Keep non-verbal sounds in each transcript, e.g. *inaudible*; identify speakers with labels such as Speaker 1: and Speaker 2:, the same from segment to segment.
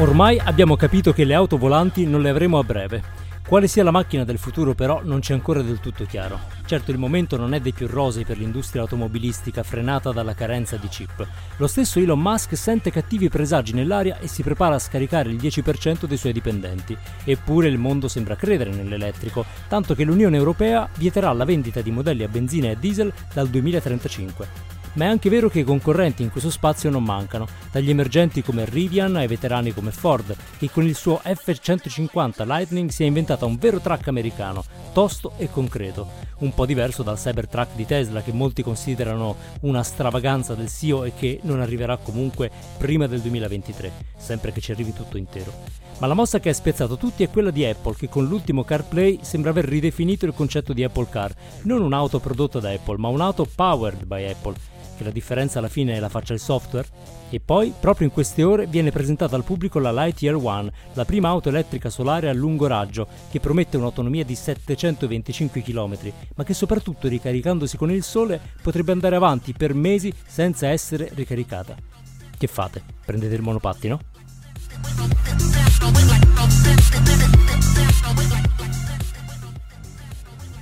Speaker 1: Ormai abbiamo capito che le auto volanti non le avremo a breve. Quale sia la macchina del futuro però non c'è ancora del tutto chiaro. Certo il momento non è dei più rosei per l'industria automobilistica frenata dalla carenza di chip. Lo stesso Elon Musk sente cattivi presagi nell'aria e si prepara a scaricare il 10% dei suoi dipendenti. Eppure il mondo sembra credere nell'elettrico, tanto che l'Unione Europea vieterà la vendita di modelli a benzina e diesel dal 2035 ma è anche vero che i concorrenti in questo spazio non mancano, dagli emergenti come Rivian ai veterani come Ford, che con il suo F-150 Lightning si è inventata un vero truck americano, tosto e concreto, un po' diverso dal Cybertruck di Tesla che molti considerano una stravaganza del CEO e che non arriverà comunque prima del 2023, sempre che ci arrivi tutto intero. Ma la mossa che ha spiazzato tutti è quella di Apple, che con l'ultimo CarPlay sembra aver ridefinito il concetto di Apple Car, non un'auto prodotta da Apple, ma un'auto powered by Apple, che la differenza alla fine la faccia il software? E poi, proprio in queste ore, viene presentata al pubblico la Lightyear One, la prima auto elettrica solare a lungo raggio, che promette un'autonomia di 725 km, ma che soprattutto ricaricandosi con il sole potrebbe andare avanti per mesi senza essere ricaricata. Che fate? Prendete il monopattino?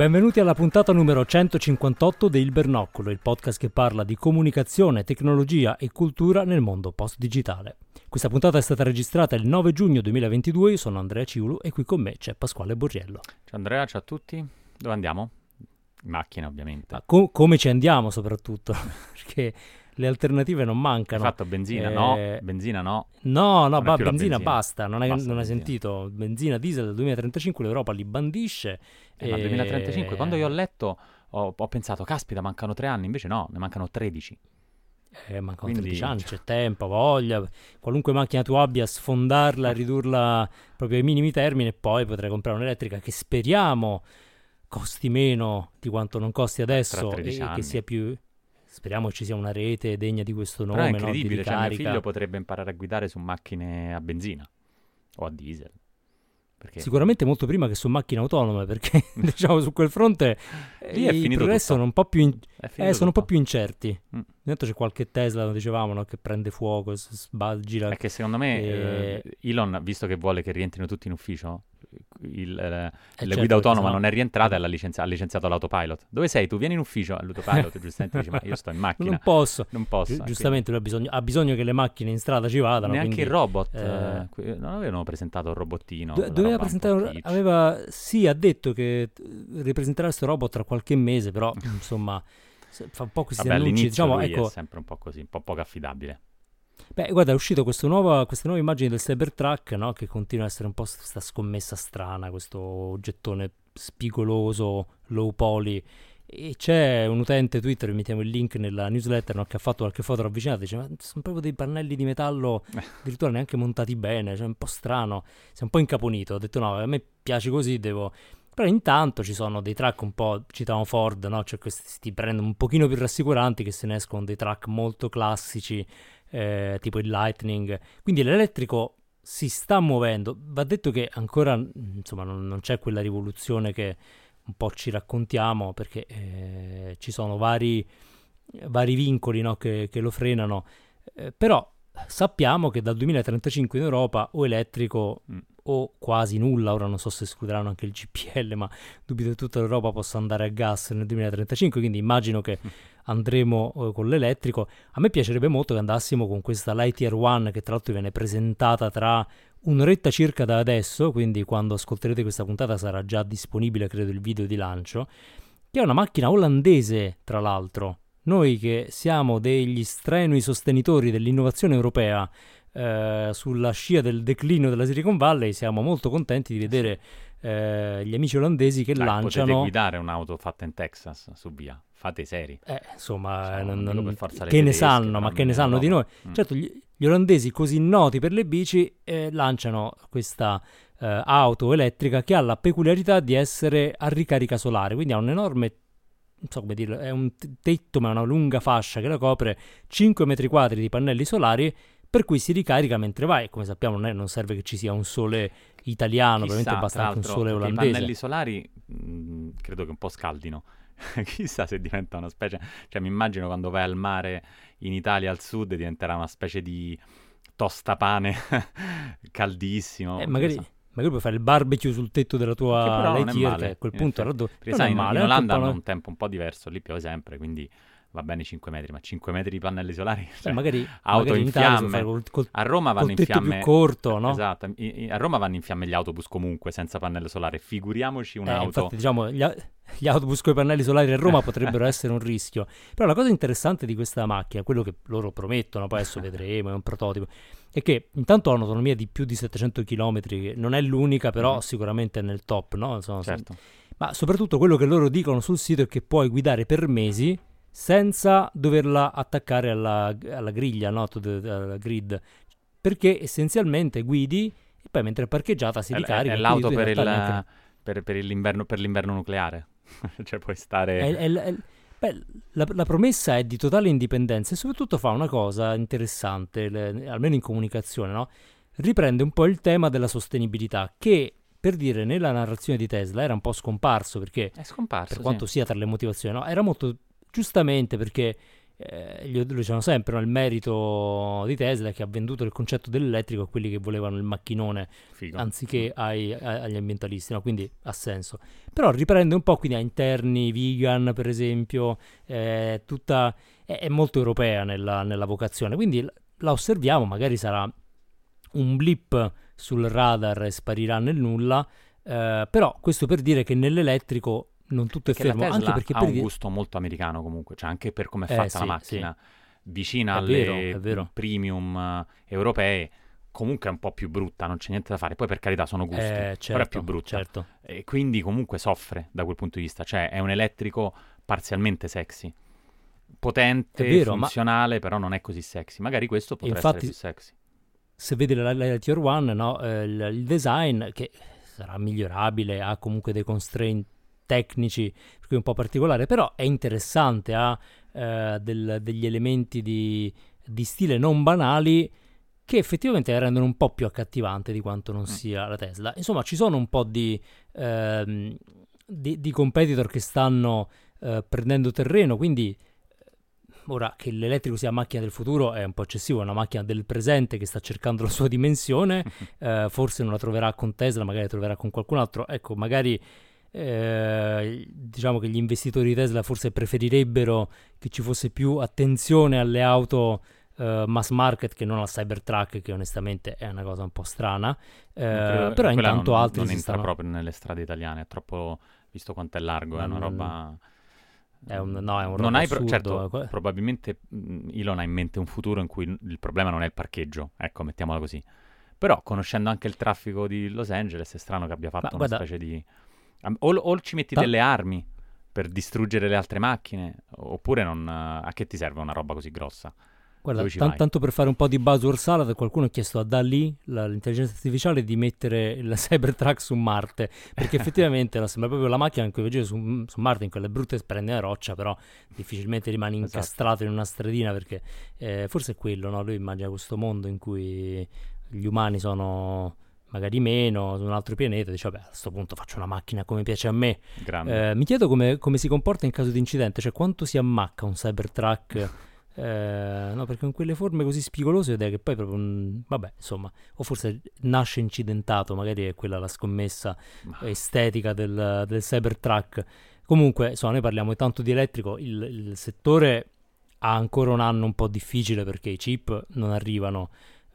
Speaker 1: Benvenuti alla puntata numero 158 di Il Bernoccolo, il podcast che parla di comunicazione, tecnologia e cultura nel mondo post-digitale. Questa puntata è stata registrata il 9 giugno 2022, io sono Andrea Ciulu e qui con me c'è Pasquale Borriello.
Speaker 2: Ciao Andrea, ciao a tutti. Dove andiamo? In macchina, ovviamente.
Speaker 1: Ma co- come ci andiamo soprattutto? *laughs* Perché le alternative non
Speaker 2: Hai
Speaker 1: mancano.
Speaker 2: fatto benzina?
Speaker 1: Eh,
Speaker 2: No, benzina no.
Speaker 1: No, no, ba- benzina,
Speaker 2: benzina.
Speaker 1: basta, non hai,
Speaker 2: Basta
Speaker 1: non hai
Speaker 2: benzina.
Speaker 1: sentito, benzina, diesel del 2035 l'Europa li bandisce.
Speaker 2: Eh, ma
Speaker 1: e-
Speaker 2: 2035, quando io ho letto, ho, ho pensato, caspita, mancano tre anni. Invece no, ne mancano 13.
Speaker 1: Eh, mancano
Speaker 2: Quindi-
Speaker 1: 13 anni, c'è tempo, voglia. Qualunque macchina tu abbia, sfondarla, ridurla proprio ai minimi termini e poi potrai comprare un'elettrica che speriamo costi meno di quanto non costi adesso e
Speaker 2: 13
Speaker 1: che
Speaker 2: anni.
Speaker 1: sia più... Speriamo ci sia una rete degna di questo
Speaker 2: Però
Speaker 1: nome,
Speaker 2: è
Speaker 1: no? di
Speaker 2: incredibile, cioè mio figlio potrebbe imparare a guidare su macchine a benzina o a diesel. Perché
Speaker 1: Sicuramente molto prima che su macchine autonome, perché *laughs* diciamo su quel fronte
Speaker 2: Lì è
Speaker 1: i progressi sono un po' più, in-
Speaker 2: è
Speaker 1: eh, sono un po' più incerti.
Speaker 2: Mm.
Speaker 1: Intanto c'è qualche Tesla, lo dicevamo, no? che prende fuoco, s- sba- gira.
Speaker 2: È che secondo me
Speaker 1: Eh,
Speaker 2: eh, Elon, visto che vuole che rientrino tutti in ufficio, il, eh,
Speaker 1: Eh,
Speaker 2: la
Speaker 1: certo,
Speaker 2: guida autonoma
Speaker 1: perché
Speaker 2: non è rientrata e l'ha licenzi- ha licenziato l'autopilot. Dove sei? Tu vieni in ufficio all'autopilot, *laughs* giustamente dice, ma io sto in macchina,
Speaker 1: Non posso.
Speaker 2: non posso.
Speaker 1: Gi-
Speaker 2: eh,
Speaker 1: giustamente lui ha bisogno, ha bisogno che le macchine in strada ci vadano.
Speaker 2: Neanche
Speaker 1: quindi,
Speaker 2: il robot,
Speaker 1: eh,
Speaker 2: eh, que- non avevano presentato un robottino.
Speaker 1: do- doveva presentare, un- aveva, sì, ha detto che eh, ripresenterà questo robot tra qualche mese, però *laughs* insomma fa un po' questi
Speaker 2: Vabbè,
Speaker 1: annunci. Diciamo, ecco,
Speaker 2: è sempre un po' così, un po' poco affidabile.
Speaker 1: Beh, guarda, è uscito questo nuova- queste nuove immagini del Cybertruck, no? Che continua a essere un po' questa scommessa strana, questo oggettone spigoloso, low poly. E c'è un utente Twitter, mettiamo il link nella newsletter, no? Che ha fatto qualche foto ravvicinata, dice, ma sono proprio dei pannelli di metallo *laughs* addirittura neanche montati bene, cioè un po' strano, si è un po' incaponito, ho detto no, a me piace così, devo... Però intanto ci sono dei track un po', citavamo Ford, no? Cioè questi brand un pochino più rassicuranti che se ne escono dei track molto classici, eh, tipo il Lightning. Quindi l'elettrico si sta muovendo. Va detto che ancora mm, insomma, non, non c'è quella rivoluzione che un po' ci raccontiamo perché eh, ci sono vari, vari vincoli no, che, che lo frenano. Eh, però sappiamo che dal 2035 in Europa o elettrico
Speaker 2: Mm.
Speaker 1: O quasi nulla, ora non so se escluderanno anche il GPL, ma dubito che tutta l'Europa possa andare a gas nel 2035, quindi immagino che andremo eh, con l'elettrico. A me piacerebbe molto che andassimo con questa Lightyear One che tra l'altro viene presentata tra un'oretta circa da adesso, quindi quando ascolterete questa puntata sarà già disponibile credo il video di lancio, che è una macchina olandese tra l'altro. Noi che siamo degli strenui sostenitori dell'innovazione europea eh, sulla scia del declino della Silicon Valley, siamo molto contenti di vedere eh, gli amici olandesi che
Speaker 2: Dai, potete
Speaker 1: lanciano...
Speaker 2: guidare un'auto fatta in Texas su via. Fate i seri.
Speaker 1: Eh, insomma,
Speaker 2: Insomma,
Speaker 1: non-
Speaker 2: non
Speaker 1: che ne sanno, ma che ne sanno di noi.
Speaker 2: Mm.
Speaker 1: Certo, gli, gli olandesi così noti per le bici eh, lanciano questa eh, auto elettrica che ha la peculiarità di essere a ricarica solare, quindi ha un enorme non so come dirlo, è un tetto ma è una lunga fascia che la copre 5 metri quadri di pannelli solari per cui si ricarica mentre vai. Come sappiamo non, è, non serve che ci sia un sole italiano,
Speaker 2: Chissà,
Speaker 1: probabilmente basta anche un sole olandese.
Speaker 2: I pannelli solari mh, mm, credo che un po' scaldino. *laughs* Chissà se diventa una specie, cioè mi immagino quando vai al mare in Italia al sud diventerà una specie di tostapane *laughs* caldissimo.
Speaker 1: Eh, magari, so. magari, puoi fare il barbecue sul tetto della tua Lightyear, che a quel punto
Speaker 2: raddo... Perché sai, in, male, in Olanda hanno un tempo un po' diverso, lì piove sempre, quindi va bene 5 metri, ma 5 metri di pannelli solari, cioè,
Speaker 1: eh, magari,
Speaker 2: auto
Speaker 1: magari
Speaker 2: in,
Speaker 1: in
Speaker 2: fiamme.
Speaker 1: Col, col,
Speaker 2: a Roma vanno in fiamme
Speaker 1: più corto, no?
Speaker 2: Esatto, I, i, a Roma vanno in fiamme gli autobus comunque senza pannello solare, figuriamoci un'auto.
Speaker 1: Eh, infatti, diciamo, gli, gli autobus con i pannelli solari a Roma *laughs* potrebbero essere un rischio. Però la cosa interessante di questa macchina, quello che loro promettono, poi adesso *laughs* vedremo, è un prototipo, è che intanto ha un'autonomia di più di 700 km, che non è l'unica, però mm. sicuramente è nel top, no? Insomma,
Speaker 2: certo.
Speaker 1: Ma soprattutto quello che loro dicono sul sito è che puoi guidare per mesi senza doverla attaccare alla, alla griglia, no? alla grid, perché essenzialmente guidi e poi mentre è parcheggiata si ricarica.
Speaker 2: È, è l'auto per, il, neanche... per, per, l'inverno, per, l'inverno, nucleare, *laughs* cioè puoi stare...
Speaker 1: È, è, beh, la, la, promessa è di totale indipendenza e soprattutto fa una cosa interessante, le, almeno in comunicazione, no? riprende un po' il tema della sostenibilità che per dire nella narrazione di Tesla era un po' scomparso perché
Speaker 2: è scomparso,
Speaker 1: per quanto
Speaker 2: sì.
Speaker 1: sia tra le motivazioni no? era molto giustamente perché eh, gli, lo dicevano sempre, no? il merito di Tesla che ha venduto il concetto dell'elettrico a quelli che volevano il macchinone
Speaker 2: Figo.
Speaker 1: anziché ai, ai, agli ambientalisti, no? quindi ha senso. Però riprende un po' quindi a interni, vegan per esempio, eh, tutta, è, è, molto europea nella, nella vocazione, quindi la osserviamo, magari sarà un blip sul radar e sparirà nel nulla, eh, però questo per dire che nell'elettrico non tutto è
Speaker 2: perché
Speaker 1: fermo, anche perché
Speaker 2: ha
Speaker 1: per
Speaker 2: un gusto molto americano comunque, cioè anche per come è
Speaker 1: eh,
Speaker 2: fatta
Speaker 1: sì,
Speaker 2: la macchina,
Speaker 1: sì.
Speaker 2: vicina
Speaker 1: è
Speaker 2: alle
Speaker 1: vero,
Speaker 2: premium uh, europee, comunque è un po' più brutta, non c'è niente da fare. Poi per carità sono gusti,
Speaker 1: eh, certo,
Speaker 2: però è più brutta.
Speaker 1: Certo.
Speaker 2: E quindi comunque soffre da quel punto di vista, cioè è un elettrico parzialmente sexy. Potente, vero, funzionale, ma... però non è così sexy. Magari questo potrebbe
Speaker 1: infatti,
Speaker 2: essere più sexy.
Speaker 1: Se vedi la, la, la Tier 1, no, eh, il, il design che sarà migliorabile, ha comunque dei constraint tecnici, per cui un po' particolare, però è interessante, ha eh, del, degli elementi di, di, stile non banali che effettivamente la rendono un po' più accattivante di quanto non mm. sia la Tesla. Insomma, ci sono un po' di, ehm, di, di competitor che stanno eh, prendendo terreno, quindi eh, ora che l'elettrico sia macchina del futuro è un po' eccessivo, è una macchina del presente che sta cercando la sua dimensione, *laughs* eh, forse non la troverà con Tesla, magari la troverà con qualcun altro, ecco, magari eh, diciamo che gli investitori di Tesla forse preferirebbero che ci fosse più attenzione alle auto eh, mass market che non al Cybertruck, che onestamente è una cosa un po' strana. Eh, credo, però intanto
Speaker 2: non,
Speaker 1: altri
Speaker 2: non entra
Speaker 1: stanno...
Speaker 2: proprio nelle strade italiane, è troppo visto quanto è largo, è una non... roba.
Speaker 1: È un, no, è un
Speaker 2: non
Speaker 1: hai
Speaker 2: pro-
Speaker 1: certo,
Speaker 2: probabilmente Elon ha in mente un futuro in cui il problema non è il parcheggio, ecco, mettiamola così. Però, conoscendo anche il traffico di Los Angeles, è strano che abbia fatto Ma, una guarda, specie di o, o ci metti ah. delle armi per distruggere le altre macchine, oppure non, a che ti serve una roba così grossa?
Speaker 1: Guarda, t- tanto per fare un po' di buzzword salad, qualcuno ha chiesto a Dali, l'intelligenza artificiale, di mettere il *laughs* Cybertruck su Marte, perché *laughs* effettivamente sembra proprio la macchina in cui vegevo su, su, Marte, in quelle brutte prende la roccia, però difficilmente rimane esatto. incastrato esatto. in una stradina, perché eh, forse è quello, no? lui immagina questo mondo in cui gli umani sono magari meno, su un altro pianeta, dice vabbè a questo punto faccio una macchina come piace a me. Eh, mi chiedo come, come, si comporta in caso di incidente, cioè quanto si ammacca un Cybertruck, *laughs* eh, no perché con quelle forme così spigolose ed è che poi proprio, un, vabbè insomma, o forse nasce incidentato, magari è quella la scommessa estetica del, del Cybertruck. Comunque, insomma, noi parliamo tanto di elettrico, il, il settore ha ancora un anno un po' difficile perché i chip non arrivano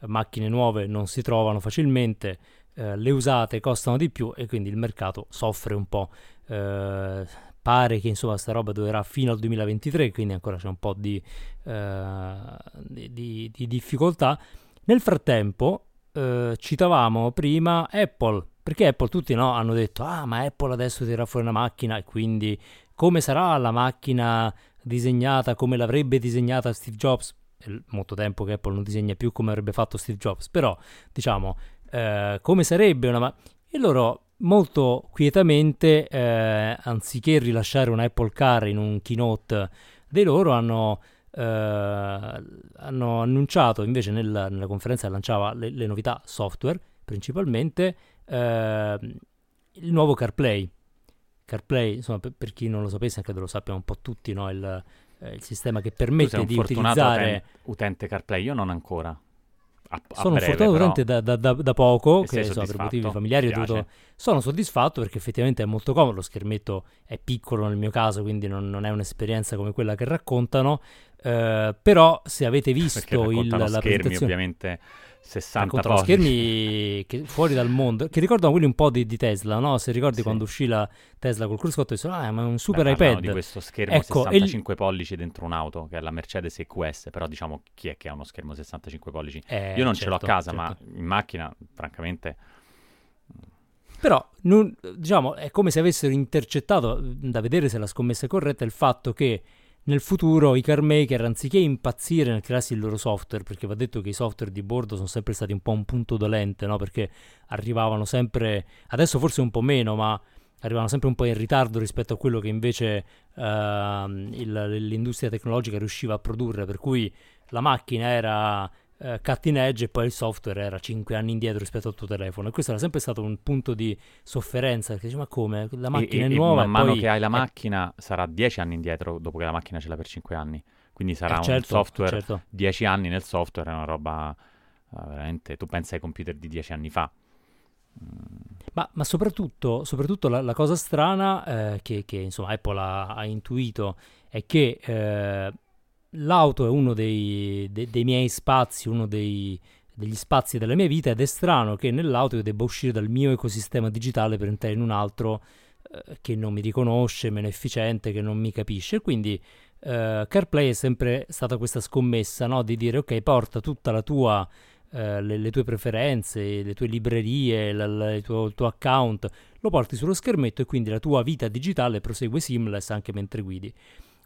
Speaker 1: macchine nuove non si trovano facilmente, eh, le usate costano di più e quindi il mercato soffre un po'. Eh, pare che insomma sta roba durerà fino al 2023, quindi ancora c'è un po' di, eh, di, di, di difficoltà. Nel frattempo, eh, citavamo prima Apple, perché Apple tutti no, hanno detto, ah ma Apple adesso tirerà fuori una macchina e quindi come sarà la macchina disegnata come l'avrebbe disegnata Steve Jobs? È molto tempo che Apple non disegna più come avrebbe fatto Steve Jobs, però diciamo, eh, come sarebbe una... Ma- E loro molto quietamente, eh, anziché rilasciare un Apple Car in un keynote dei loro, hanno, eh, hanno annunciato invece nella, nella conferenza che lanciava le, le novità software principalmente eh, il nuovo CarPlay. CarPlay, insomma, per, per, chi non lo sapesse, credo lo sappiano un po' tutti, no? il, eh, il sistema che permette di utilizzare...
Speaker 2: utente CarPlay, io non ancora.
Speaker 1: A, a sono breve, fortunato durante da, da, da, da, poco, che so, per motivi familiari ho dovuto... Sono soddisfatto perché effettivamente è molto comodo, lo schermetto è piccolo nel mio caso, quindi non, non è un'esperienza come quella che raccontano, eh, però se avete *laughs* visto il, la
Speaker 2: schermi, presentazione... ovviamente 60
Speaker 1: pollici. schermi che, fuori dal mondo, che ricordano quelli un po' di, di Tesla, no? Se ricordi sì. quando uscì la Tesla col cruscotto, dicono, ah, ma è un super Beh, iPad.
Speaker 2: di questo schermo ecco, 65 il... pollici dentro un'auto, che è la Mercedes EQS, però diciamo chi è che ha uno schermo 65 pollici? Eh, Io non certo, ce l'ho a certo, casa, certo. ma in macchina, francamente...
Speaker 1: Però, non, diciamo, è come se avessero intercettato, da vedere se la scommessa è corretta, il fatto che nel futuro i car maker, anziché impazzire nel crearsi il loro software, perché va detto che i software di bordo sono sempre stati un po' un punto dolente, no? perché arrivavano sempre, adesso forse un po' meno, ma arrivavano sempre un po' in ritardo rispetto a quello che invece uh, il, l'industria tecnologica riusciva a produrre, per cui la macchina era eh, cutting edge e poi il software era 5 anni indietro rispetto al tuo telefono. E questo era sempre stato un punto di sofferenza perché dici ma come? La macchina
Speaker 2: e,
Speaker 1: è nuova
Speaker 2: e man mano che hai la macchina è... sarà 10 anni indietro dopo che la macchina ce l'ha per 5 anni. Quindi sarà eh, certo, un software certo. 10 anni nel software è una roba uh, veramente tu pensi ai computer di 10 anni fa.
Speaker 1: Ma, ma, soprattutto, soprattutto la, la, cosa strana eh, che, che, insomma Apple ha, ha intuito è che eh, l'auto è uno dei, de, dei miei spazi, uno dei, degli spazi della mia vita ed è strano che nell'auto io debba uscire dal mio ecosistema digitale per entrare in un altro eh, che non mi riconosce, meno efficiente, che non mi capisce. Quindi eh, CarPlay è sempre stata questa scommessa no? di dire ok, porta tutta la tua... Uh, le, le, tue preferenze, le tue librerie, la, la, il, tuo, il, tuo, account, lo porti sullo schermetto e quindi la tua vita digitale prosegue seamless anche mentre guidi.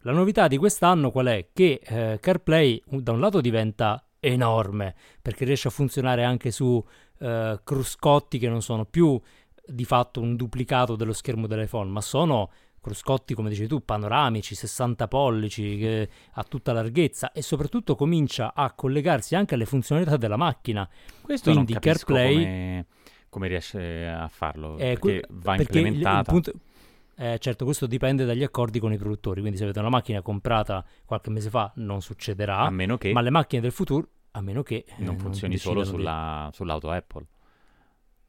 Speaker 1: La novità di quest'anno qual è? Che eh, CarPlay da un lato diventa enorme perché riesce a funzionare anche su eh, cruscotti che non sono più di fatto un duplicato dello schermo dell'iPhone, ma sono cruscotti, come dici tu, panoramici, 60 pollici, a tutta larghezza e soprattutto comincia a collegarsi anche alle funzionalità della macchina.
Speaker 2: Questo Quindi CarPlay come, come riesce a farlo, eh, perché va perché implementata. Il, il punto,
Speaker 1: eh, certo, questo dipende dagli accordi con i produttori, quindi se avete una macchina comprata qualche mese fa non succederà,
Speaker 2: a meno che...
Speaker 1: ma le macchine del futuro, a meno che...
Speaker 2: Eh, non funzioni non solo sulla, di... sull'auto Apple,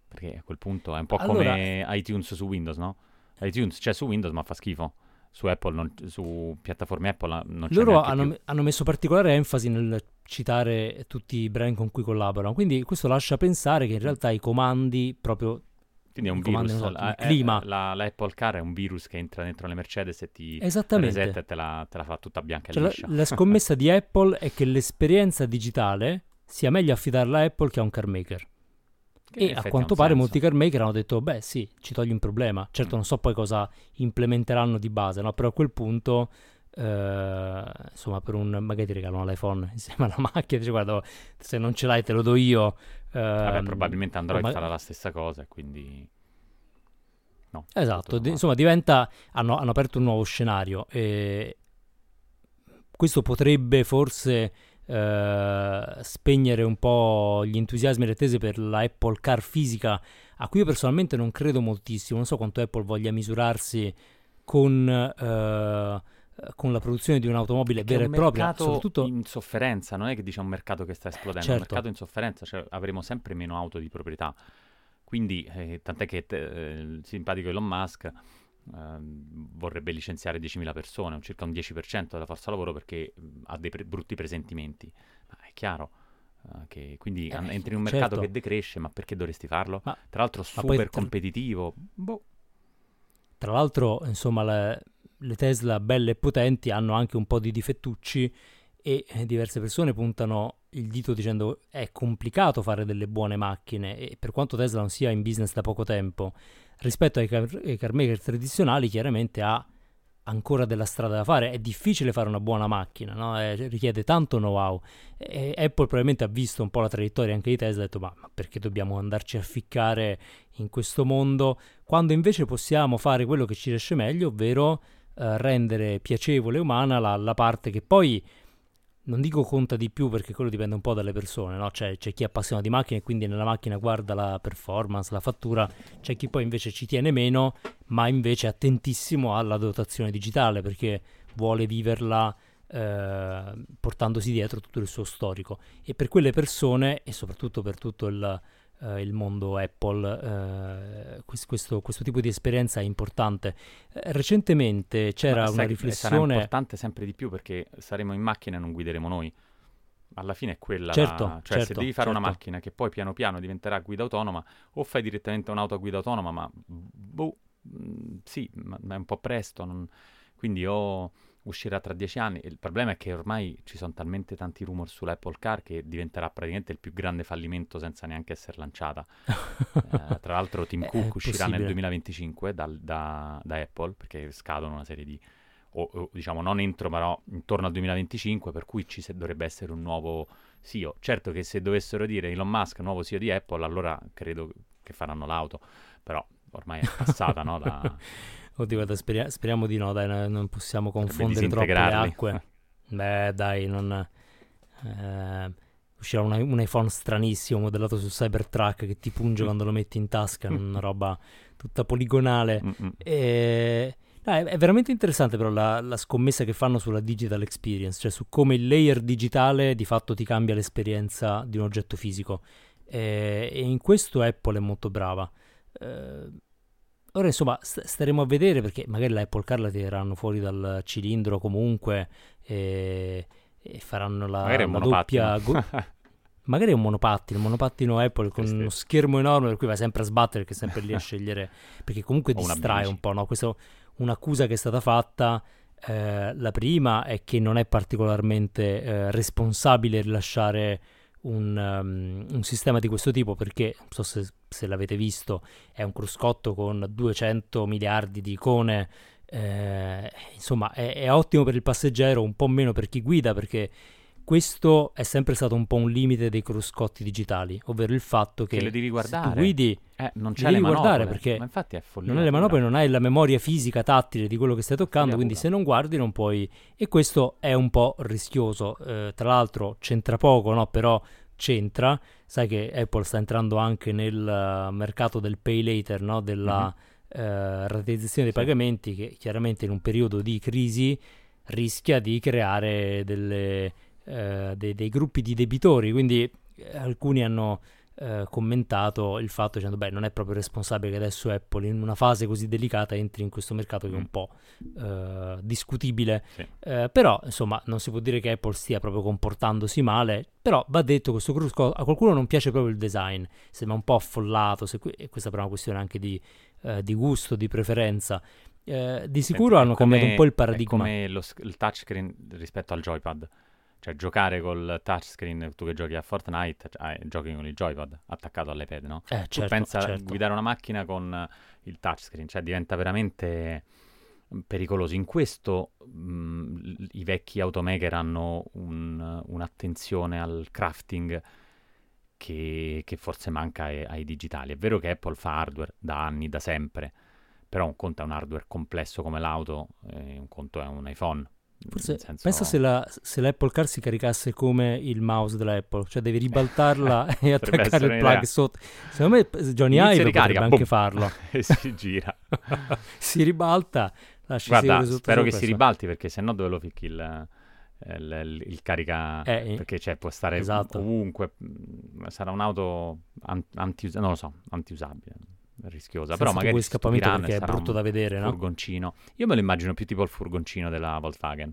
Speaker 2: perché a quel punto è un po' allora... come iTunes su Windows, no? iTunes c'è su Windows ma fa schifo. Su Apple, non, su piattaforme Apple non c'è
Speaker 1: Loro hanno, hanno messo particolare enfasi nel citare tutti i brand con cui collaborano, quindi questo lascia pensare che in realtà i comandi proprio
Speaker 2: quindi è un virus, so, la, è, clima. La, la, Apple Car è un virus che entra dentro le Mercedes e ti resetta e te la, te la, fa tutta bianca
Speaker 1: cioè
Speaker 2: e liscia.
Speaker 1: La, scommessa di Apple è che l'esperienza digitale sia meglio affidarla a Apple che a un car maker. Che e a quanto pare senso. molti car maker hanno detto, beh sì, ci togli un problema. Certo mm. non so poi cosa implementeranno di base, no? però a quel punto... Uh, insomma, per un magari ti regalano l'iPhone *laughs* insieme alla macchina. Dice, guarda, se non ce l'hai, te lo do io.
Speaker 2: Vabbè, ehm, probabilmente Android ma... farà la stessa cosa, quindi...
Speaker 1: No, esatto, di, insomma diventa, hanno, hanno, aperto un nuovo scenario e questo potrebbe forse eh, spegnere un po' gli entusiasmi e le attese per la Apple Car fisica, a cui io personalmente non credo moltissimo, non so quanto Apple voglia misurarsi con... Eh, con la produzione di un'automobile vera e propria, soprattutto
Speaker 2: in sofferenza, non è che diciamo un mercato che sta esplodendo, certo. è un mercato in sofferenza, cioè avremo sempre meno auto di proprietà. Quindi, eh, tant'è che eh, il simpatico Elon Musk eh, vorrebbe licenziare 10.000 persone, un circa un 10% della forza lavoro perché ha dei pre- brutti presentimenti. Ma è chiaro. Uh, che quindi eh, entri in un mercato certo. che decresce, ma perché dovresti farlo? Ma, Tra l'altro super tra... competitivo. Boh.
Speaker 1: Tra l'altro, insomma, le, le Tesla belle e potenti hanno anche un po' di difettucci e eh, diverse persone puntano il dito dicendo è complicato fare delle buone macchine e per quanto Tesla non sia in business da poco tempo rispetto ai car, ai car tradizionali chiaramente ha ancora della strada da fare. È difficile fare una buona macchina, no? è, richiede tanto know-how. E Apple probabilmente ha visto un po' la traiettoria anche di Tesla e ha detto: ma, ma, perché dobbiamo andarci a ficcare in questo mondo quando invece possiamo fare quello che ci riesce meglio, ovvero eh, rendere piacevole e umana la, la parte che poi non dico conta di più perché quello dipende un po' dalle persone, no? C'è, c'è, chi è appassionato di macchine e quindi nella macchina guarda la performance, la fattura, c'è chi poi invece ci tiene meno, ma invece è attentissimo alla dotazione digitale perché vuole viverla eh, portandosi dietro tutto il suo storico. E per quelle persone, e soprattutto per tutto il, eh, il mondo Apple, eh, questo, questo, tipo di esperienza è importante. Eh, recentemente c'era una riflessione... Sarà
Speaker 2: importante sempre di più perché saremo in macchina e non guideremo noi. Alla fine è quella,
Speaker 1: certo,
Speaker 2: la... cioè
Speaker 1: certo,
Speaker 2: se devi fare
Speaker 1: certo.
Speaker 2: una macchina che poi piano piano diventerà guida autonoma, o fai direttamente un'auto a guida autonoma, ma boh, mh, sì, ma, ma, è un po' presto, non... quindi o uscirà tra dieci anni. Il problema è che ormai ci sono talmente tanti rumor sull'Apple Car che diventerà praticamente il più grande fallimento senza neanche essere lanciata. *laughs* eh, tra l'altro Tim Cook uscirà possibile. nel 2025 dal, da, da, Apple perché scadono una serie di... O, o, diciamo non entro però intorno al 2025 per cui ci se, dovrebbe essere un nuovo CEO. Certo che se dovessero dire Elon Musk nuovo CEO di Apple allora credo che faranno l'auto, però ormai è passata no, da... *laughs*
Speaker 1: Oddio, guarda, speria- speriamo di no, dai, non possiamo confondere troppo le acque. Beh, dai, non... Eh, uscirà un, un, iPhone stranissimo modellato su Cybertruck che ti punge mm. quando lo metti in tasca, una *laughs* roba tutta poligonale. E... No, è, è, veramente interessante però la, la, scommessa che fanno sulla digital experience, cioè su come il layer digitale di fatto ti cambia l'esperienza di un oggetto fisico. E, e in questo Apple è molto brava. Eh, Ora insomma st- staremo a vedere perché magari la Apple Car la tireranno fuori dal cilindro comunque e, e faranno la,
Speaker 2: magari
Speaker 1: la doppia... Go- *laughs* magari è un monopattino, un monopattino Apple con uno schermo enorme per cui vai sempre a sbattere che è sempre lì a scegliere perché comunque *laughs* distrae un po', no? Questa è un'accusa che è stata fatta eh, la prima è che non è particolarmente eh, responsabile rilasciare un, um, un, sistema di questo tipo perché, non so se, se, l'avete visto, è un cruscotto con 200 miliardi di icone, eh, insomma è, è, ottimo per il passeggero, un po' meno per chi guida perché questo è sempre stato un po' un limite dei cruscotti digitali, ovvero il fatto che,
Speaker 2: che le devi guardare.
Speaker 1: tu guidi
Speaker 2: eh, non c'è devi
Speaker 1: guardare perché
Speaker 2: ma infatti è
Speaker 1: non hai le manopole, non hai la memoria fisica tattile di quello che stai toccando, quindi se non guardi non puoi e questo è un po' rischioso. Eh, tra l'altro c'entra poco, no? Però c'entra. Sai che Apple sta entrando anche nel uh, mercato del pay later, no? Della mm-hmm. uh, rateizzazione dei sì. pagamenti che chiaramente in un periodo di crisi rischia di creare delle, uh, dei, dei gruppi di debitori, quindi alcuni hanno eh, commentato il fatto dicendo beh non è proprio responsabile che adesso Apple in una fase così delicata entri in questo mercato che è un mm. po' eh, discutibile sì. eh, però insomma non si può dire che Apple stia proprio comportandosi male però va detto questo cruscotto a qualcuno non piace proprio il design sembra un po' affollato se qui, e questa è una questione anche di, eh, di gusto di preferenza eh, di sicuro Senti, hanno come, cambiato un po' il paradigma
Speaker 2: come lo, il touchscreen rispetto al joypad cioè, giocare col touchscreen, tu che giochi a Fortnite, cioè, giochi con il joypad attaccato all'iPad, no?
Speaker 1: Eh,
Speaker 2: tu
Speaker 1: certo,
Speaker 2: pensa
Speaker 1: certo.
Speaker 2: a guidare una macchina con il touchscreen, cioè diventa veramente pericoloso. In questo mh, i vecchi automaker hanno un, un'attenzione al crafting che, che forse manca ai, ai, digitali. È vero che Apple fa hardware da anni, da sempre, però un conto è un hardware complesso come l'auto, e un conto è un iPhone.
Speaker 1: Forse senso... pensa se, la, se, l'Apple Car si caricasse come il mouse dell'Apple, cioè devi ribaltarla *laughs* e attaccare il plug sotto. Secondo me Johnny Ive potrebbe boom, anche farlo. *laughs*
Speaker 2: e si gira. *laughs*
Speaker 1: si ribalta, lasci
Speaker 2: Guarda, spero che si ribalti perché sennò dove lo ficchi il, il, il, il carica... Eh, perché cioè, può stare esatto. ovunque, sarà un'auto anti, non lo so, antiusabile rischiosa. Senza però magari
Speaker 1: scappamento perché è brutto da vedere, no?
Speaker 2: Furgoncino. Io me lo immagino più tipo il furgoncino della Volkswagen,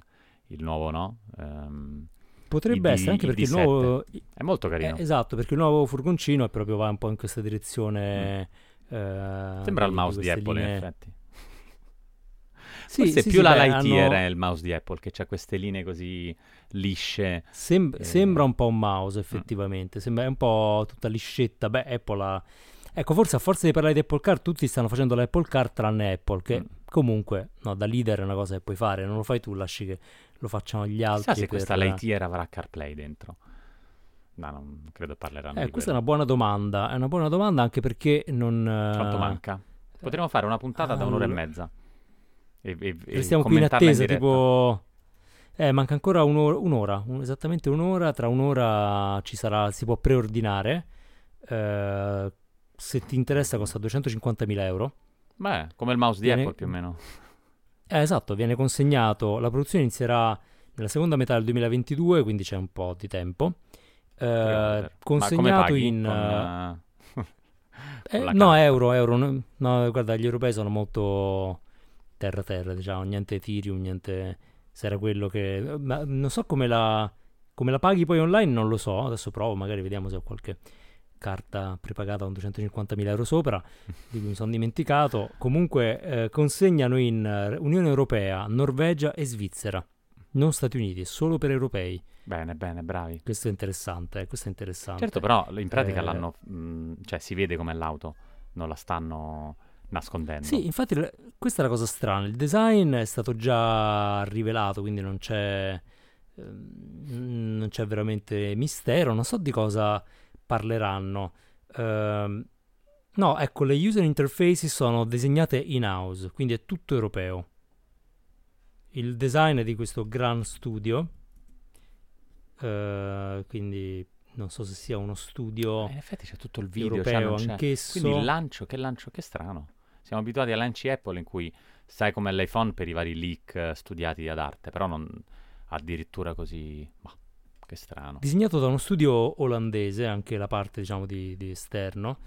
Speaker 2: il nuovo, no? Um,
Speaker 1: Potrebbe essere, anche perché il nuovo...
Speaker 2: È molto carino.
Speaker 1: Eh, esatto, perché il nuovo furgoncino è proprio va un po' in questa direzione... Mm.
Speaker 2: Eh, Sembra il mouse di Apple, linee... in effetti. *laughs* Sì, Forse sì, più sì, la beh, Lightyear hanno... è il mouse di Apple, che ha queste linee così lisce.
Speaker 1: Sem- e... Sembra un po' un mouse, effettivamente. Mm. Sembra un po' tutta liscetta. Beh, Apple ha Ecco, forse a forza di parlare di Apple Car, tutti stanno facendo l'Apple Car tranne Apple, che mm. comunque, no, da leader è una cosa che puoi fare, non lo fai tu, lasci che lo facciano gli altri. Chissà
Speaker 2: se per... questa Lightyear avrà CarPlay dentro. No, non credo parleranno
Speaker 1: eh, questa quello. è una buona domanda, è una buona domanda anche perché non...
Speaker 2: Quanto manca? Potremmo fare una puntata da un'ora e mezza.
Speaker 1: E, e, e stiamo qui in attesa, in tipo... Eh, manca ancora un'ora, un'ora un, esattamente un'ora, tra un'ora ci sarà, si può preordinare. Eh, se ti interessa costa 250.000 euro.
Speaker 2: Beh, come il mouse di viene... Apple più o meno. *laughs*
Speaker 1: Eh, esatto, viene consegnato, la produzione inizierà nella seconda metà del 2022, quindi c'è un po' di tempo. Eh, consegnato in... Con, *laughs* uh... eh, no, euro, euro. No, no, guarda, gli europei sono molto terra-terra, diciamo, niente Ethereum, niente... Se era quello che... Ma non so come la... Come la paghi poi online non lo so, adesso provo, magari vediamo se ho qualche carta prepagata con 250.000 euro sopra, di cui mi sono dimenticato. Comunque eh, consegnano in uh, Unione Europea, Norvegia e Svizzera, non Stati Uniti, solo per europei.
Speaker 2: Bene, bene, bravi.
Speaker 1: Questo è interessante, questo è interessante.
Speaker 2: Certo, però in pratica eh... l'hanno, mh, mm, cioè si vede come l'auto, non la stanno nascondendo.
Speaker 1: Sì, infatti questa è la cosa strana, il design è stato già rivelato, quindi non c'è, ehm, non c'è veramente mistero, non so di cosa parleranno. Uh, no, ecco, le user interfaces sono disegnate in house, quindi è tutto europeo. Il design è di questo Gran Studio, uh, quindi non so se sia uno studio. Eh,
Speaker 2: in effetti c'è tutto il video cioè europeo cioè anch'esso. Quindi il lancio, che lancio, che strano. Siamo abituati ai lanci Apple in cui sai come l'iPhone per i vari leak studiati ad arte, però non addirittura così. Bah. Che strano.
Speaker 1: Disegnato da uno studio olandese, anche la parte diciamo di, di esterno,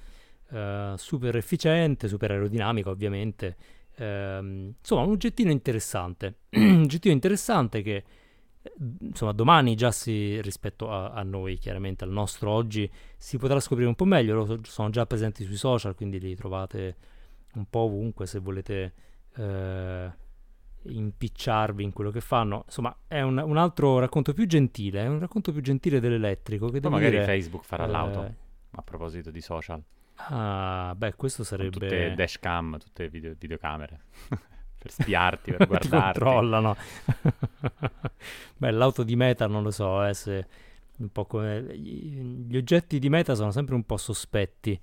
Speaker 1: uh, super efficiente, super aerodinamica ovviamente. Uh, insomma, un oggettino interessante. *clears throat* un oggettino interessante che insomma domani già si rispetto a, a, noi chiaramente al nostro oggi si potrà scoprire un po' meglio Loro sono già presenti sui social quindi li trovate un po' ovunque se volete eh, impicciarvi in quello che fanno. Insomma, è un, un, altro racconto più gentile, è un racconto più gentile dell'elettrico. Che
Speaker 2: Poi magari
Speaker 1: dire,
Speaker 2: Facebook farà eh, l'auto, a proposito di social.
Speaker 1: Ah, beh, questo sarebbe...
Speaker 2: Con tutte dashcam, tutte video, videocamere. *laughs* per spiarti, per guardarti.
Speaker 1: controllano. *laughs* beh, l'auto di Meta non lo so, eh, se un po' come... Gli oggetti di Meta sono sempre un po' sospetti,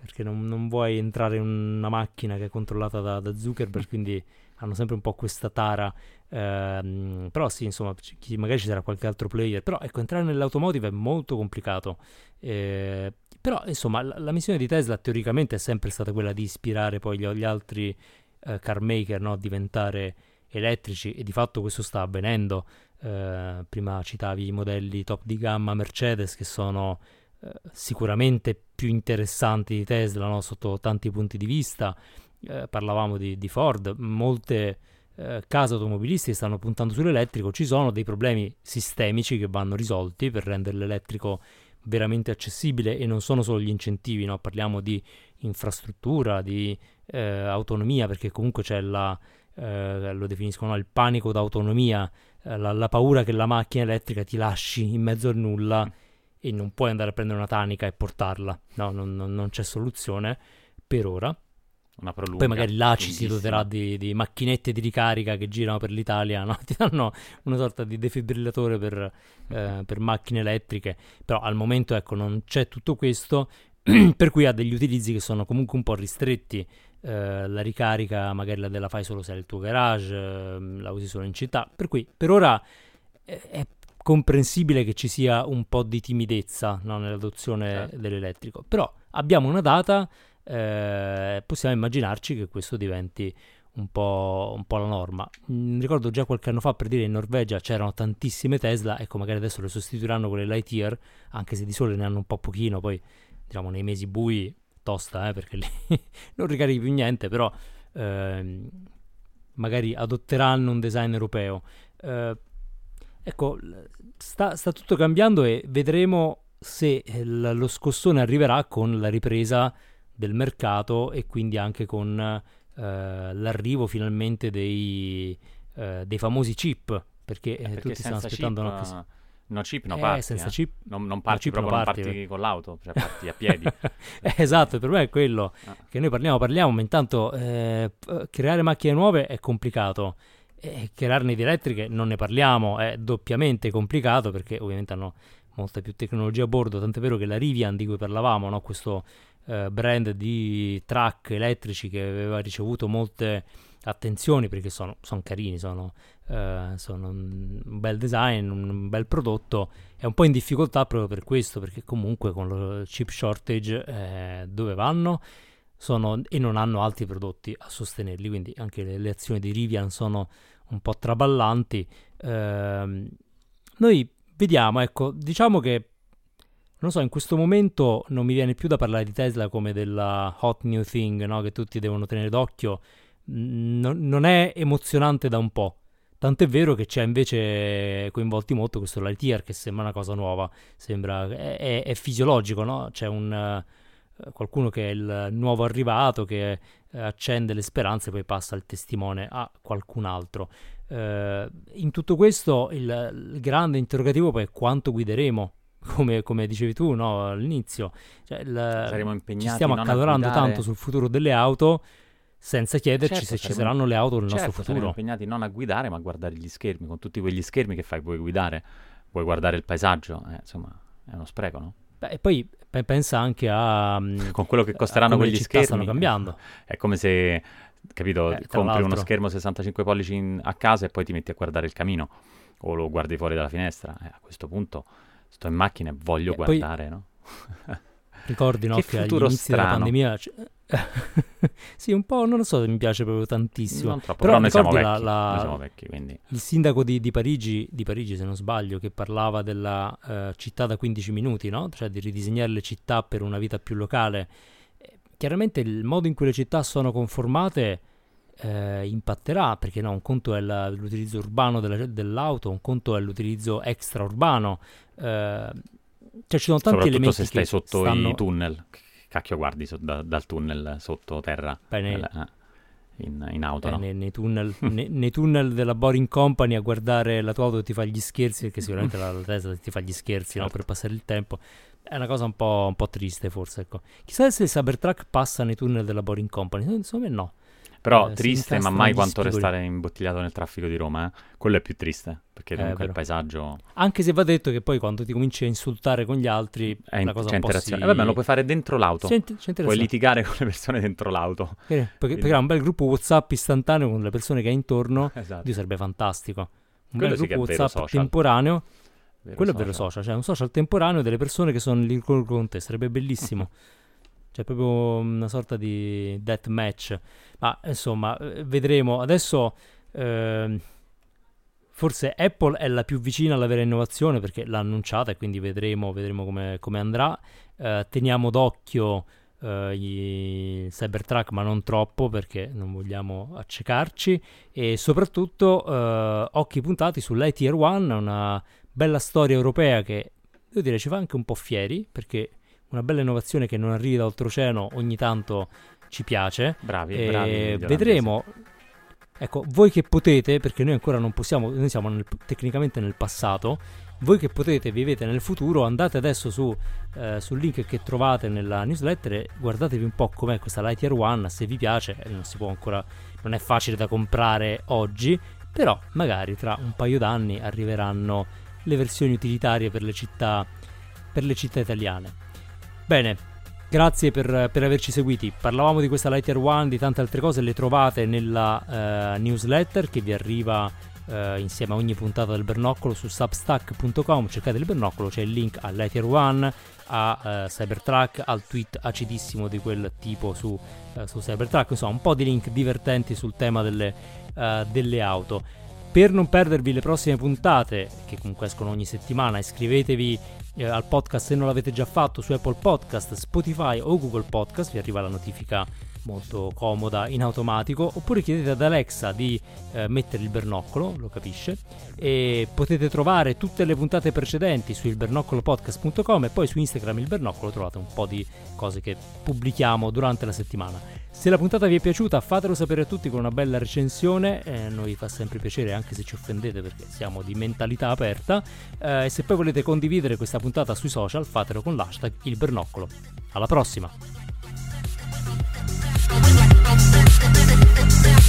Speaker 1: perché non, non vuoi entrare in una macchina che è controllata da, da Zuckerberg, quindi hanno sempre un po' questa tara. Ehm, però sì, insomma, c- magari ci sarà qualche altro player. Però ecco, entrare nell'automotive è molto complicato. Eh, però insomma, la, la, missione di Tesla teoricamente è sempre stata quella di ispirare poi gli, gli altri eh, car maker no? a diventare elettrici e di fatto questo sta avvenendo. Eh, prima citavi i modelli top di gamma Mercedes che sono eh, sicuramente più interessanti di Tesla no? sotto tanti punti di vista eh, parlavamo di, di, Ford, molte eh, case automobilistiche stanno puntando sull'elettrico, ci sono dei problemi sistemici che vanno risolti per rendere l'elettrico veramente accessibile e non sono solo gli incentivi, no? parliamo di infrastruttura, di eh, autonomia, perché comunque c'è la, eh, lo definiscono il panico d'autonomia, eh, la, la, paura che la macchina elettrica ti lasci in mezzo al nulla e non puoi andare a prendere una tanica e portarla, no, non, non, non c'è soluzione per ora.
Speaker 2: Una prolunga,
Speaker 1: Poi magari là ci si doterà di, di, macchinette di ricarica che girano per l'Italia, *laughs* no? ti danno una sorta di defibrillatore per, eh, per macchine elettriche, però al momento ecco non c'è tutto questo, *clears throat* per cui ha degli utilizzi che sono comunque un po' ristretti. Eh, la ricarica magari la, la fai solo se hai il tuo garage, eh, la usi solo in città, per cui per ora è, comprensibile che ci sia un po' di timidezza no? nell'adozione certo. dell'elettrico, però abbiamo una data eh, possiamo immaginarci che questo diventi un po', un po', la norma. Mm, ricordo già qualche anno fa per dire in Norvegia c'erano tantissime Tesla, ecco magari adesso le sostituiranno con le Lightyear, anche se di sole ne hanno un po' pochino, poi diciamo nei mesi bui tosta, eh, perché lì *laughs* non ricarichi più niente, però eh, magari adotteranno un design europeo. Eh, ecco, sta, sta, tutto cambiando e vedremo se lo scossone arriverà con la ripresa del mercato e quindi anche con eh, l'arrivo finalmente dei, eh, dei, famosi chip perché, eh, perché tutti stanno aspettando
Speaker 2: chip, no, No chip, no
Speaker 1: eh,
Speaker 2: parti.
Speaker 1: senza
Speaker 2: eh.
Speaker 1: chip.
Speaker 2: Non, non parti
Speaker 1: chip,
Speaker 2: proprio,
Speaker 1: no
Speaker 2: non
Speaker 1: parti.
Speaker 2: parti con l'auto, cioè parti a piedi.
Speaker 1: Eh, *laughs* esatto, per me è quello
Speaker 2: Ah.
Speaker 1: che noi parliamo, parliamo, ma intanto eh, creare macchine nuove è complicato. E crearne di elettriche non ne parliamo, è doppiamente complicato perché ovviamente hanno molta più tecnologia a bordo, tant'è vero che la Rivian di cui parlavamo, no? questo eh, brand di truck elettrici che aveva ricevuto molte attenzioni perché sono, sono carini, sono, eh, sono un bel design, un bel prodotto, è un po' in difficoltà proprio per questo, perché comunque con lo chip shortage eh, dove vanno? Sono, e non hanno altri prodotti a sostenerli, quindi anche le, le azioni di Rivian sono un po' traballanti. Ehm, noi vediamo, ecco, diciamo che non so, in questo momento non mi viene più da parlare di Tesla come della hot new thing, no? Che tutti devono tenere d'occhio. Mm, non- è emozionante da un po'. Tant'è vero che c'è invece coinvolti molto questo Lightyear che sembra una cosa nuova, sembra, è, è- è fisiologico, no? C'è un, eh, qualcuno che è il nuovo arrivato che eh, accende le speranze e poi passa il testimone a qualcun altro. Eh, in tutto questo il, il grande interrogativo poi è quanto guideremo, come, come dicevi tu no, all'inizio. Cioè, il- ci stiamo accalorando tanto sul futuro delle auto senza chiederci
Speaker 2: Certo,
Speaker 1: se ci
Speaker 2: saremo-
Speaker 1: saranno le auto nel
Speaker 2: Certo,
Speaker 1: nostro futuro.
Speaker 2: impegnati non a guidare, ma a guardare gli schermi. Con tutti quegli schermi che fai, vuoi guidare, vuoi guardare il paesaggio. eh, insomma, è uno spreco, no?
Speaker 1: Beh, e poi pe- pensa anche a... mm, *laughs*
Speaker 2: Con quello che costeranno quegli schermi.
Speaker 1: stanno cambiando. *laughs*
Speaker 2: È come se, capito,
Speaker 1: Eh,
Speaker 2: compri uno
Speaker 1: l'altro.
Speaker 2: schermo 65 pollici in- a casa e poi ti metti a guardare il camino o lo guardi fuori dalla finestra. Eh, a questo punto sto in macchina e voglio
Speaker 1: Eh, poi-
Speaker 2: guardare, no? *laughs*
Speaker 1: Ricordi no,
Speaker 2: Che
Speaker 1: che inizi della pandemia... c- *laughs* sì, un po', non lo so se mi piace proprio tantissimo.
Speaker 2: Non troppo,
Speaker 1: Però
Speaker 2: però, noi siamo vecchi,
Speaker 1: la- la-
Speaker 2: noi siamo vecchi, quindi...
Speaker 1: Il sindaco di, di Parigi, di Parigi, se non sbaglio, che parlava della eh, città da 15 minuti, no? Cioè di ridisegnare le città per una vita più locale. Eh, chiaramente il modo in cui le città sono conformate eh, impatterà, perché no, un conto è la- l'utilizzo urbano della- dell'auto, un conto è l'utilizzo extraurbano. Eh, cioè ci sono tanti
Speaker 2: Soprattutto
Speaker 1: elementi
Speaker 2: se stai sotto
Speaker 1: stanno...
Speaker 2: i tunnel. Cacchio guardi so- da- dal tunnel sottoterra
Speaker 1: Beh, nei-
Speaker 2: eh, in, in auto,
Speaker 1: Eh,
Speaker 2: no?
Speaker 1: nei, nei tunnel, *laughs* nei, nei tunnel della Boring Company a guardare la tua auto ti fa gli scherzi, perché sicuramente la, la *laughs* Tesla ti fa gli scherzi no,
Speaker 2: Certo.
Speaker 1: per passare il tempo. È una cosa un po', un po' triste, forse. Ecco. Chissà se il Cybertruck passa nei tunnel della Boring Company. Secondo me no.
Speaker 2: Però
Speaker 1: eh,
Speaker 2: triste, ma mai quanto
Speaker 1: spigoli.
Speaker 2: restare imbottigliato nel traffico di Roma, eh? Quello è più triste, perché
Speaker 1: Eh,
Speaker 2: comunque il paesaggio
Speaker 1: Anche se va detto che poi quando ti cominci a insultare con gli altri,
Speaker 2: è in-
Speaker 1: la cosa
Speaker 2: c'è
Speaker 1: un po'
Speaker 2: interazione.
Speaker 1: si...
Speaker 2: E vabbè, lo puoi fare dentro l'auto.
Speaker 1: C'è, c'è
Speaker 2: Puoi litigare con le persone dentro l'auto.
Speaker 1: Eh, Perché, perché
Speaker 2: Quindi-
Speaker 1: ha un bel gruppo WhatsApp istantaneo con le persone che hai intorno. *laughs*
Speaker 2: Esatto.
Speaker 1: Dio sarebbe fantastico. Un
Speaker 2: Quello
Speaker 1: bel gruppo WhatsApp
Speaker 2: social.
Speaker 1: temporaneo.
Speaker 2: Vero
Speaker 1: Quello è vero social, cioè un social temporaneo delle persone che sono lì con te, sarebbe bellissimo. *laughs* Cioè proprio una sorta di death match. Ma insomma, eh, vedremo. Adesso ehm, forse Apple è la più vicina alla vera innovazione perché l'ha annunciata e quindi vedremo, vedremo come, come andrà. Eh, teniamo d'occhio eh, i Cybertruck, ma non troppo perché non vogliamo accecarci. E soprattutto eh, occhi puntati sull'ITR One, una bella storia europea che devo dire ci fa anche un po' fieri perché una bella innovazione che non arrivi da oltreoceano ogni tanto ci piace.
Speaker 2: Bravi,
Speaker 1: E
Speaker 2: bravi.
Speaker 1: vedremo. Ecco, voi che potete, perché noi ancora non possiamo, noi siamo nel- tecnicamente nel passato, voi che potete, vivete nel futuro, andate adesso su, eh, sul link che trovate nella newsletter e guardatevi un po' com'è questa Lightyear One, se vi piace, eh, non si può ancora, non è facile da comprare oggi, però magari tra un paio d'anni arriveranno le versioni utilitarie per le città, per le città italiane. Bene, grazie per, per averci seguiti. Parlavamo di questa Lighter One, di tante altre cose, le trovate nella eh, newsletter che vi arriva eh, insieme a ogni puntata del Bernoccolo su substack.com. Cercate il Bernoccolo, c'è il link a Lighter One, a eh, Cybertruck, al tweet acidissimo di quel tipo su, su Cybertruck. Insomma, un po' di link divertenti sul tema delle, delle auto. Per non perdervi le prossime puntate, che comunque escono ogni settimana, iscrivetevi eh, al podcast se non l'avete già fatto su Apple Podcast, Spotify o Google Podcast, vi arriva la notifica molto comoda in automatico, oppure chiedete ad Alexa di eh, mettere il bernoccolo, lo capisce, e potete trovare tutte le puntate precedenti su ilbernoccolopodcast.com e poi su Instagram il bernoccolo trovate un po' di cose che pubblichiamo durante la settimana. Se la puntata vi è piaciuta fatelo sapere a tutti con una bella recensione, eh, noi fa sempre piacere anche se ci offendete perché siamo di mentalità aperta eh, e se poi volete condividere questa puntata sui social fatelo con l'hashtag il bernoccolo. Alla prossima!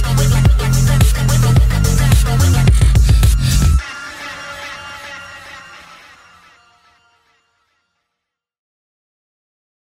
Speaker 1: Always like